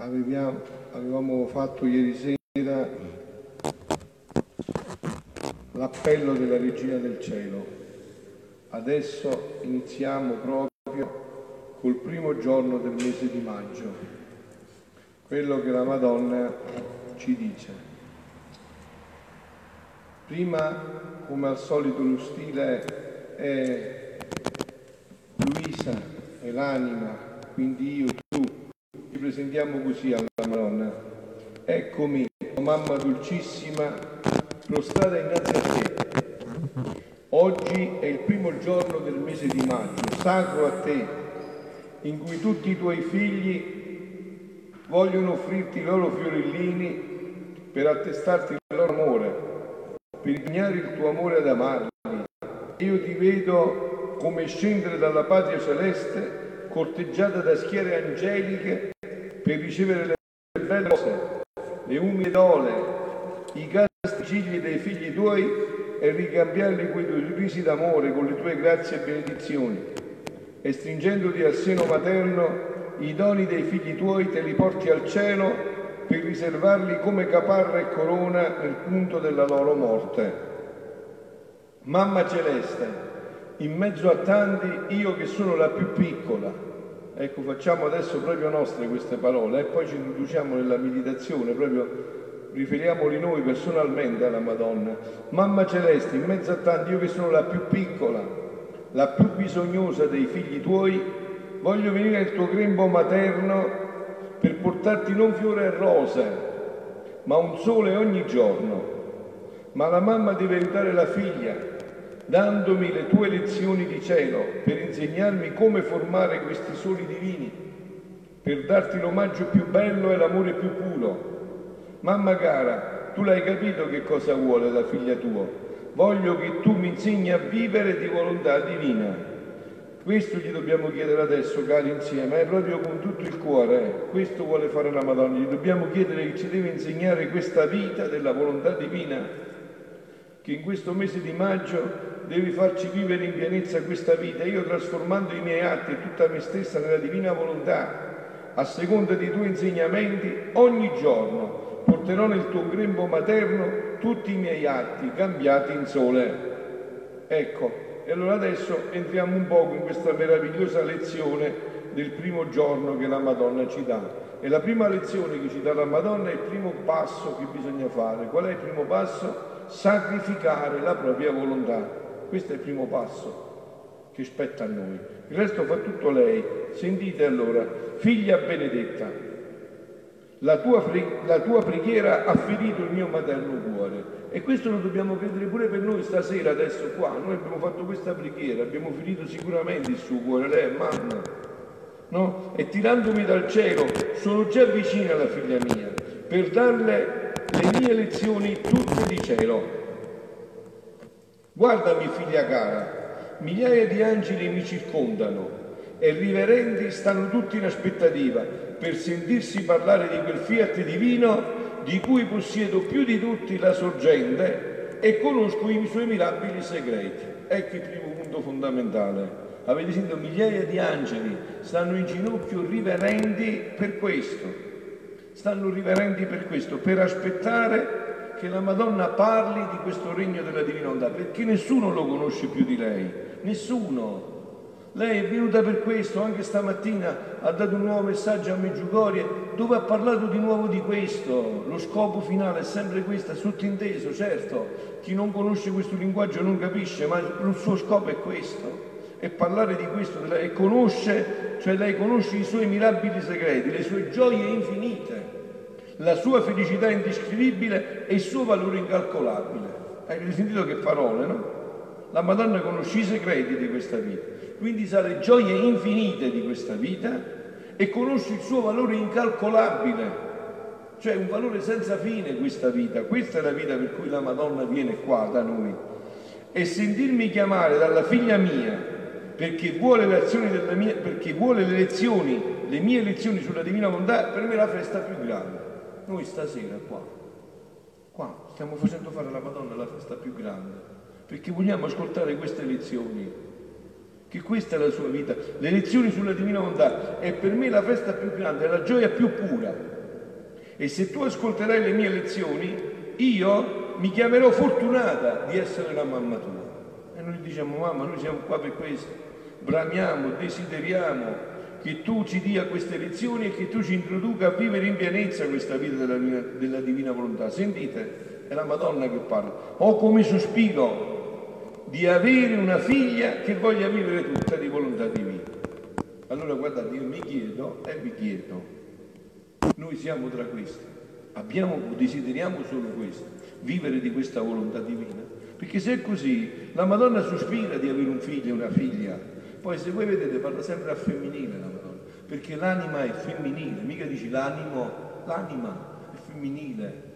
Avevamo, avevamo fatto ieri sera l'appello della Regina del Cielo. Adesso iniziamo proprio col primo giorno del mese di maggio, quello che la Madonna ci dice. Prima, come al solito, lo stile è Luisa, è l'anima, quindi io, tu, ci presentiamo così alla Madonna. Eccomi, oh mamma dolcissima, prostrata innanzi a te. Oggi è il primo giorno del mese di maggio, sacro a te, in cui tutti i tuoi figli vogliono offrirti i loro fiorellini per attestarti il loro amore, per insegnare il tuo amore ad amarli. Io ti vedo come scendere dalla patria celeste corteggiata da schiere angeliche per ricevere le belle cose, le umili dole, i casti cigli dei figli tuoi e ricambiarli quei tuoi sorrisi d'amore con le tue grazie e benedizioni. E stringendoti al seno materno, i doni dei figli tuoi te li porti al cielo per riservarli come caparra e corona nel punto della loro morte. Mamma celeste, in mezzo a tanti io che sono la più piccola. Ecco, facciamo adesso proprio nostre queste parole e poi ci introduciamo nella meditazione, proprio riferiamoli noi personalmente alla Madonna. Mamma Celeste, in mezzo a tanti io che sono la più piccola, la più bisognosa dei figli tuoi, voglio venire al tuo grembo materno per portarti non fiore e rose, ma un sole ogni giorno. Ma la mamma deve aiutare la figlia dandomi le tue lezioni di cielo per insegnarmi come formare questi soli divini, per darti l'omaggio più bello e l'amore più puro. Mamma cara, tu l'hai capito che cosa vuole la figlia tua. Voglio che tu mi insegni a vivere di volontà divina. Questo gli dobbiamo chiedere adesso, cari insieme, è proprio con tutto il cuore. Eh. Questo vuole fare la Madonna. Gli dobbiamo chiedere che ci deve insegnare questa vita della volontà divina che in questo mese di maggio devi farci vivere in pienezza questa vita, io trasformando i miei atti e tutta me stessa nella divina volontà, a seconda dei tuoi insegnamenti, ogni giorno porterò nel tuo grembo materno tutti i miei atti cambiati in sole. Ecco, e allora adesso entriamo un poco in questa meravigliosa lezione del primo giorno che la Madonna ci dà. E la prima lezione che ci dà la Madonna è il primo passo che bisogna fare. Qual è il primo passo? sacrificare la propria volontà. Questo è il primo passo che spetta a noi. Il resto fa tutto lei. Sentite allora, figlia benedetta, la tua, la tua, preghiera ha ferito il mio materno cuore. E questo lo dobbiamo credere pure per noi stasera, adesso qua. Noi abbiamo fatto questa preghiera, abbiamo ferito sicuramente il suo cuore, lei è mamma. No? E tirandomi dal cielo sono già vicina alla figlia mia per darle le mie lezioni tutte di cielo. Guardami, figlia cara, migliaia di angeli mi circondano e riverendi stanno tutti in aspettativa per sentirsi parlare di quel fiat divino di cui possiedo più di tutti la sorgente e conosco i suoi mirabili segreti. Ecco il primo punto fondamentale. Avete sentito migliaia di angeli stanno in ginocchio riverendi per questo stanno riverenti per questo, per aspettare che la Madonna parli di questo regno della divina volontà, perché nessuno lo conosce più di lei, nessuno. Lei è venuta per questo, anche stamattina ha dato un nuovo messaggio a Meggiugorie dove ha parlato di nuovo di questo. Lo scopo finale è sempre questo, sottinteso, certo, chi non conosce questo linguaggio non capisce, ma il suo scopo è questo e parlare di questo e conosce, cioè lei conosce i suoi mirabili segreti, le sue gioie infinite, la sua felicità indescrivibile e il suo valore incalcolabile. Hai sentito che parole, no? La Madonna conosce i segreti di questa vita, quindi sa le gioie infinite di questa vita e conosce il suo valore incalcolabile, cioè un valore senza fine questa vita. Questa è la vita per cui la Madonna viene qua da noi. E sentirmi chiamare dalla figlia mia perché vuole le, mia, perché vuole le lezioni, le mie lezioni sulla divina volontà, per me è la festa più grande. Noi stasera qua, qua stiamo facendo fare alla Madonna la festa più grande, perché vogliamo ascoltare queste lezioni. che questa è la sua vita. Le lezioni sulla divina volontà è per me la festa più grande, la gioia più pura. E se tu ascolterai le mie lezioni, io mi chiamerò fortunata di essere la mamma tua. E noi diciamo, mamma, noi siamo qua per questo. Bramiamo, desideriamo che tu ci dia queste lezioni e che tu ci introduca a vivere in pienezza questa vita della, della divina volontà. Sentite, è la Madonna che parla. Ho come sospiro di avere una figlia che voglia vivere tutta di volontà divina. Allora guardate, io mi chiedo e vi chiedo, noi siamo tra questi, abbiamo, desideriamo solo questo, vivere di questa volontà divina? Perché se è così, la Madonna sospira di avere un figlio e una figlia. Poi se voi vedete parla sempre a femminile la Madonna, perché l'anima è femminile, mica dici l'animo, l'anima è femminile,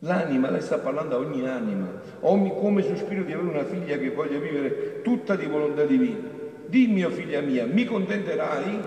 L'anima, lei sta parlando a ogni anima, ogni, come sospiro di avere una figlia che voglia vivere tutta di volontà divina. Dimmi, oh figlia mia, mi contenterai?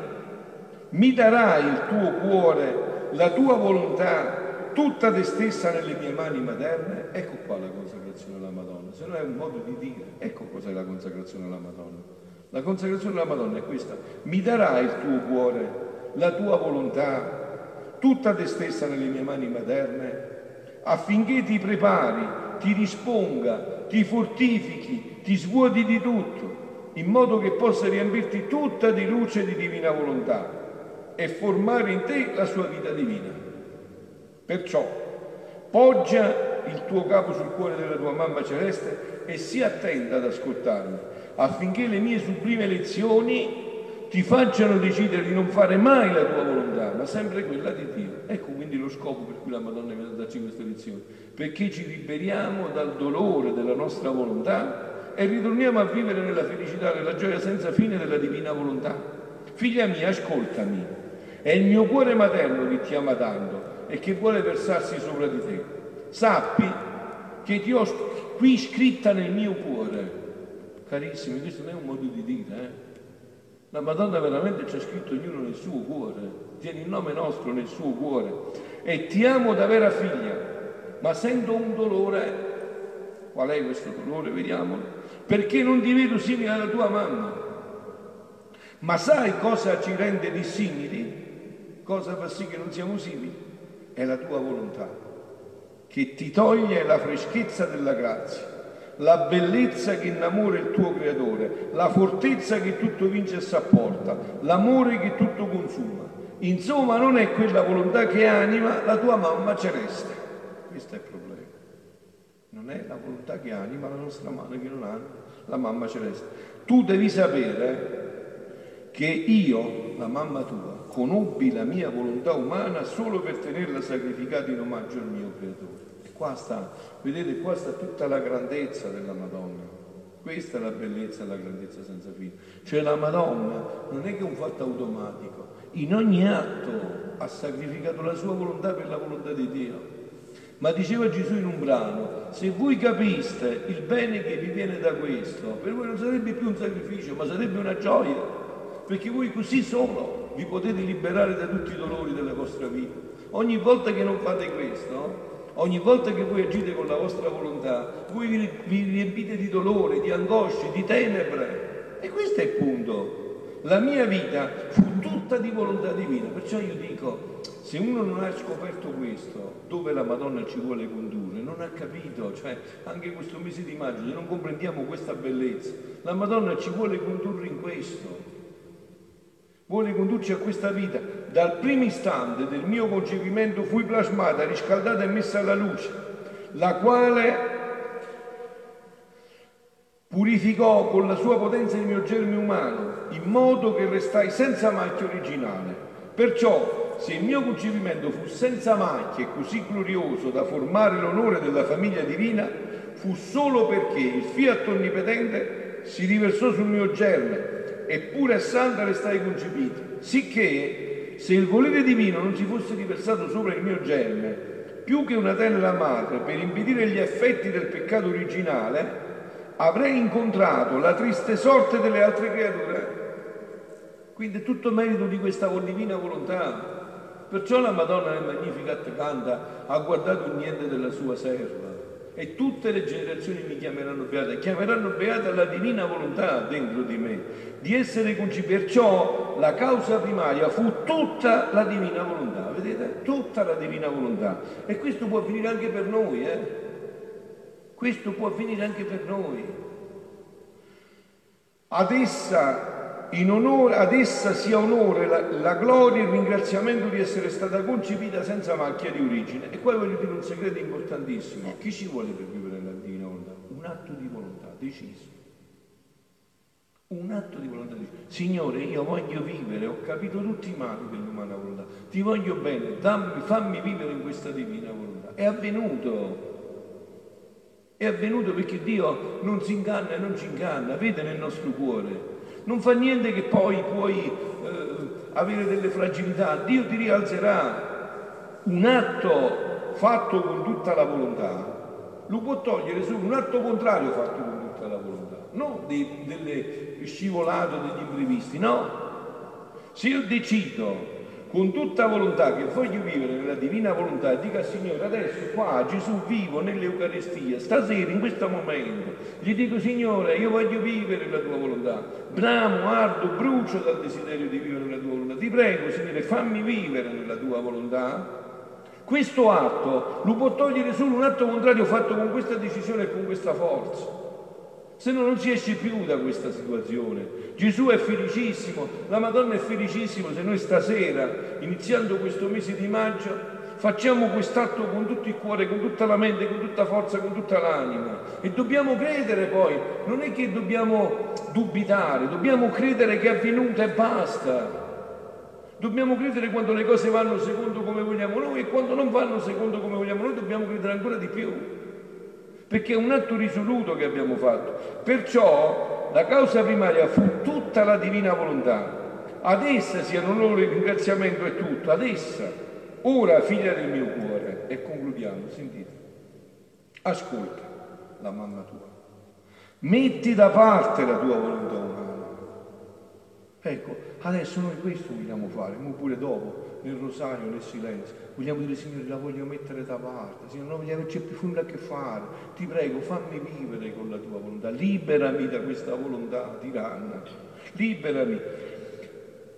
Mi darai il tuo cuore, la tua volontà, tutta te stessa nelle mie mani materne? Ecco qua la consacrazione alla Madonna, se no è un modo di dire, ecco cos'è la consacrazione alla Madonna. La consacrazione alla Madonna è questa, mi darai il tuo cuore, la tua volontà, tutta te stessa nelle mie mani materne? affinché ti prepari, ti risponga, ti fortifichi, ti svuoti di tutto, in modo che possa riempirti tutta di luce di divina volontà e formare in te la sua vita divina. Perciò poggia il tuo capo sul cuore della tua mamma celeste e sii attenta ad ascoltarmi, affinché le mie sublime lezioni ti facciano decidere di non fare mai la tua volontà, ma sempre quella di Dio. Ecco quindi lo scopo per cui la Madonna viene a darci queste lezioni, perché ci liberiamo dal dolore della nostra volontà e ritorniamo a vivere nella felicità, nella gioia senza fine della divina volontà. Figlia mia, ascoltami, è il mio cuore materno che ti ama tanto e che vuole versarsi sopra di te. Sappi che ti ho qui scritta nel mio cuore. Carissimi, questo non è un modo di dire, eh? La Madonna veramente ha scritto ognuno nel suo cuore, tiene il nome nostro nel suo cuore e ti amo da vera figlia, ma sento un dolore. Qual è questo dolore? Vediamolo. Perché non ti vedo simile alla tua mamma. Ma sai cosa ci rende dissimili? Cosa fa sì che non siamo simili? È la tua volontà, che ti toglie la freschezza della grazia la bellezza che innamora il tuo creatore, la fortezza che tutto vince e s'apporta, l'amore che tutto consuma. Insomma, non è quella volontà che anima la tua mamma celeste. Questo è il problema. Non è la volontà che anima la nostra mamma che non anima la mamma celeste. Tu devi sapere che io, la mamma tua, conobbi la mia volontà umana solo per tenerla sacrificata in omaggio al mio creatore. Qua sta, vedete, qua sta tutta la grandezza della Madonna. Questa è la bellezza e la grandezza senza fine. Cioè la Madonna non è che un fatto automatico, in ogni atto ha sacrificato la sua volontà per la volontà di Dio. Ma diceva Gesù in un brano, se voi capiste il bene che vi viene da questo, per voi non sarebbe più un sacrificio, ma sarebbe una gioia, perché voi così solo vi potete liberare da tutti i dolori della vostra vita. Ogni volta che non fate questo, Ogni volta che voi agite con la vostra volontà, voi vi, riempite di dolore, di angosce, di tenebre. E questo è il punto. La mia vita fu tutta di volontà divina, perciò io dico, se uno non ha scoperto questo, dove la Madonna ci vuole condurre, non ha capito, cioè anche questo mese di maggio, se non comprendiamo questa bellezza, la Madonna ci vuole condurre in questo vuole condurci a questa vita. Dal primo istante del mio concepimento fui plasmata, riscaldata e messa alla luce, la quale purificò con la sua potenza il mio germe umano, in modo che restai senza macchia originale. Perciò, se il mio concepimento fu senza macchia e così glorioso da formare l'onore della famiglia divina, fu solo perché il fiat onnipotente si riversò sul mio germe eppure a santa restai concepito, sicché se il volere divino non si fosse riversato sopra il mio germe, più che una tenera madre per impedire gli effetti del peccato originale, avrei incontrato la triste sorte delle altre creature. Quindi è tutto merito di questa divina volontà. Perciò la Madonna nel Magnificat canta ha guardato il niente della sua serva e tutte le generazioni mi chiameranno beata, chiameranno beata la divina volontà dentro di me, di essere concepito. Perciò la causa primaria fu tutta la divina volontà, vedete? Tutta la divina volontà. E questo può finire anche per noi, eh? Questo può finire anche per noi. Ad essa Onore, ad essa sia onore, la, la, gloria e il ringraziamento di essere stata concepita senza macchia di origine. E qua voglio dire un segreto importantissimo. Chi ci vuole per vivere nella divina volontà? Un atto di volontà deciso. Un atto di volontà deciso. Signore, io voglio vivere, ho capito tutti i mali dell'umana volontà. Ti voglio bene, dammi, fammi vivere in questa divina volontà. È avvenuto. È avvenuto perché Dio non si inganna e non ci inganna, vede nel nostro cuore non fa niente che poi puoi eh, avere delle fragilità. Dio ti rialzerà un atto fatto con tutta la volontà. Lo può togliere solo un atto contrario fatto con tutta la volontà, non dei, delle scivolate, degli imprevisti, no. Se io decido con tutta volontà che voglio vivere nella divina volontà dica al Signore adesso qua Gesù vivo nell'Eucaristia, stasera in questo momento, gli dico Signore io voglio vivere la tua volontà, bramo, ardo, brucio dal desiderio di vivere nella tua volontà, ti prego Signore fammi vivere nella tua volontà. Questo atto lo può togliere solo un atto contrario fatto con questa decisione e con questa forza se no non si esce più da questa situazione. Gesù è felicissimo, la Madonna è felicissima se noi stasera, iniziando questo mese di maggio, facciamo quest'atto con tutto il cuore, con tutta la mente, con tutta forza, con tutta l'anima. E dobbiamo credere poi, non è che dobbiamo dubitare, dobbiamo credere che è avvenuta e basta. Dobbiamo credere quando le cose vanno secondo come vogliamo noi e quando non vanno secondo come vogliamo noi dobbiamo credere ancora di più perché è un atto risoluto che abbiamo fatto. Perciò la causa primaria fu tutta la divina volontà. Ad essa sia l'onore, il ringraziamento e tutto, ad essa, ora figlia del mio cuore. E concludiamo, sentite. Ascolta la mamma tua. Metti da parte la tua volontà umana. Ecco, adesso noi questo vogliamo fare, ma pure dopo nel rosario, nel silenzio. Vogliamo dire, Signore, la voglio mettere da parte, Signore, non vogliamo c'è più nulla a che fare. Ti prego, fammi vivere con la tua volontà, liberami da questa volontà tiranna, liberami.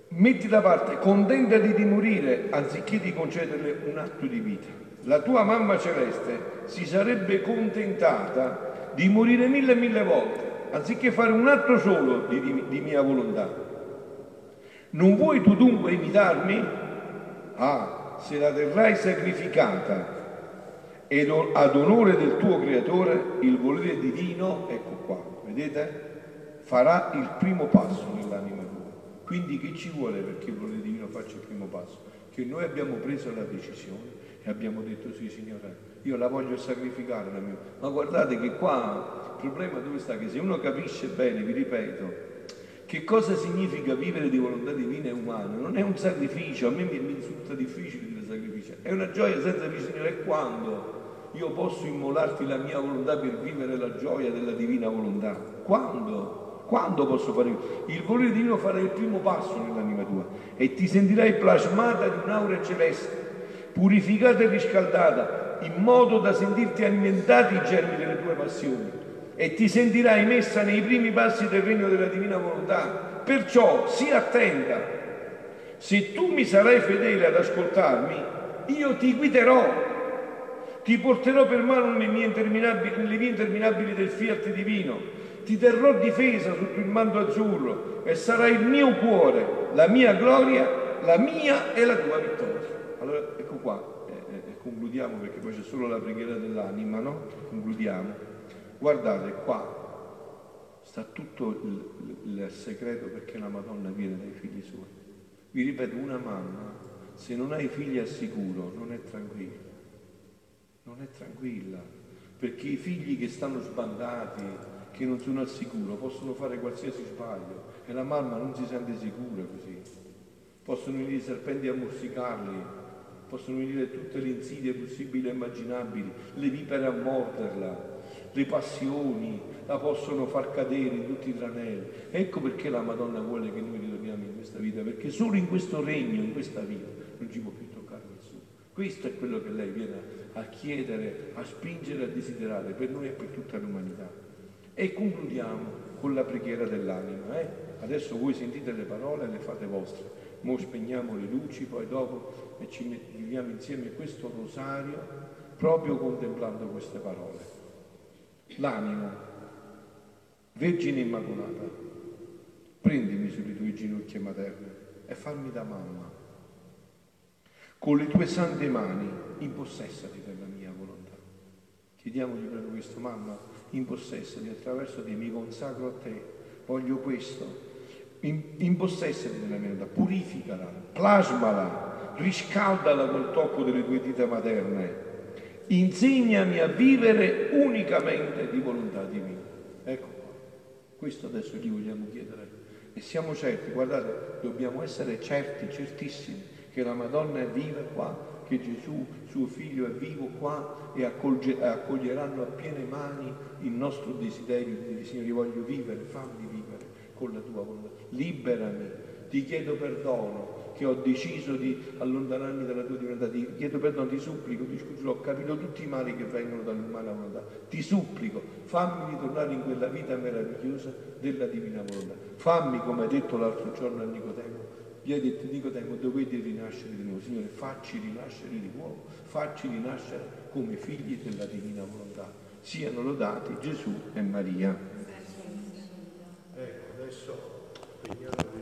Metti da parte, contentati di morire anziché di concederle un atto di vita. La tua mamma celeste si sarebbe contentata di morire mille e mille volte, anziché fare un atto solo di, di, di mia volontà. Non vuoi tu dunque imitarmi? Ah, se la terrai sacrificata ed ad onore del tuo creatore, il volere divino, ecco qua, vedete, farà il primo passo nell'anima tua. Quindi che ci vuole perché il volere divino faccia il primo passo? Che noi abbiamo preso la decisione e abbiamo detto sì Signore, io la voglio sacrificare la mia. Ma guardate che qua il problema dove sta? Che se uno capisce bene, vi ripeto, che cosa significa vivere di volontà divina e umana? Non è un sacrificio, a me mi risulta difficile dire sacrificio, è una gioia senza bisogno. E quando io posso immolarti la mia volontà per vivere la gioia della divina volontà? Quando? Quando posso fare? Il volere divino farà il primo passo nell'anima tua e ti sentirai plasmata di un'aura celeste, purificata e riscaldata, in modo da sentirti alimentati i germi delle tue passioni e ti sentirai messa nei primi passi del regno della divina volontà. Perciò sii attenta. Se tu mi sarai fedele ad ascoltarmi, io ti guiderò, ti porterò per mano nelle mie interminabili, nelle vie interminabili del fiat divino, ti terrò difesa sotto il manto azzurro e sarà il mio cuore, la mia gloria, la mia e la tua vittoria. Allora, ecco qua, eh, eh, concludiamo perché poi c'è solo la preghiera dell'anima, no? Concludiamo. Guardate qua, sta tutto il, il, segreto perché la Madonna viene dai figli suoi. Vi ripeto, una mamma, se non ha i figli al sicuro, non è tranquilla. Non è tranquilla, perché i figli che stanno sbandati, che non sono al sicuro, possono fare qualsiasi sbaglio e la mamma non si sente sicura così. Possono venire i serpenti a morsicarli, possono venire tutte le insidie possibili e immaginabili, le vipere a morderla, le passioni la possono far cadere in tutti i tranelli. Ecco perché la Madonna vuole che noi ritorniamo in questa vita, perché solo in questo regno, in questa vita, non ci può più toccare nessuno. Questo è quello che lei viene a chiedere, a spingere, a desiderare per noi e per tutta l'umanità. E concludiamo con la preghiera dell'anima. Eh? Adesso voi sentite le parole e le fate vostre. Mo spegniamo le luci, poi dopo ci viviamo insieme questo rosario proprio contemplando queste parole. L'anima, Vergine Immacolata, prendimi sulle tue ginocchia materne e fammi da mamma. Con le tue sante mani impossessati della mia volontà. Chiediamogli proprio questo, mamma, impossessati attraverso di mi consacro a te, voglio questo. Impossessati della mia volontà, purificala, plasmala, riscaldala col tocco delle tue dita materne. Insegnami a vivere unicamente di volontà divina. Ecco qua. Questo adesso gli vogliamo chiedere. E siamo certi, guardate, dobbiamo essere certi, certissimi, che la Madonna è viva qua che Gesù, suo figlio, è vivo qua e accoglieranno a piene mani il nostro desiderio di dire Signore, voglio vivere, fammi vivere con la tua volontà. Liberami, ti chiedo perdono che ho deciso di allontanarmi dalla tua divinità, ti chiedo perdono, ti supplico, ti scuso, ho capito tutti i mali che vengono dall'umana volontà, ti supplico, fammi ritornare in quella vita meravigliosa della divina volontà. Fammi, come hai detto l'altro giorno a Nicodemo, gli ha detto Nicodemo, dovete rinascere di nuovo. Signore, facci rinascere di nuovo, facci rinascere come figli della divina volontà. Siano lodati Gesù e Maria. Ecco, adesso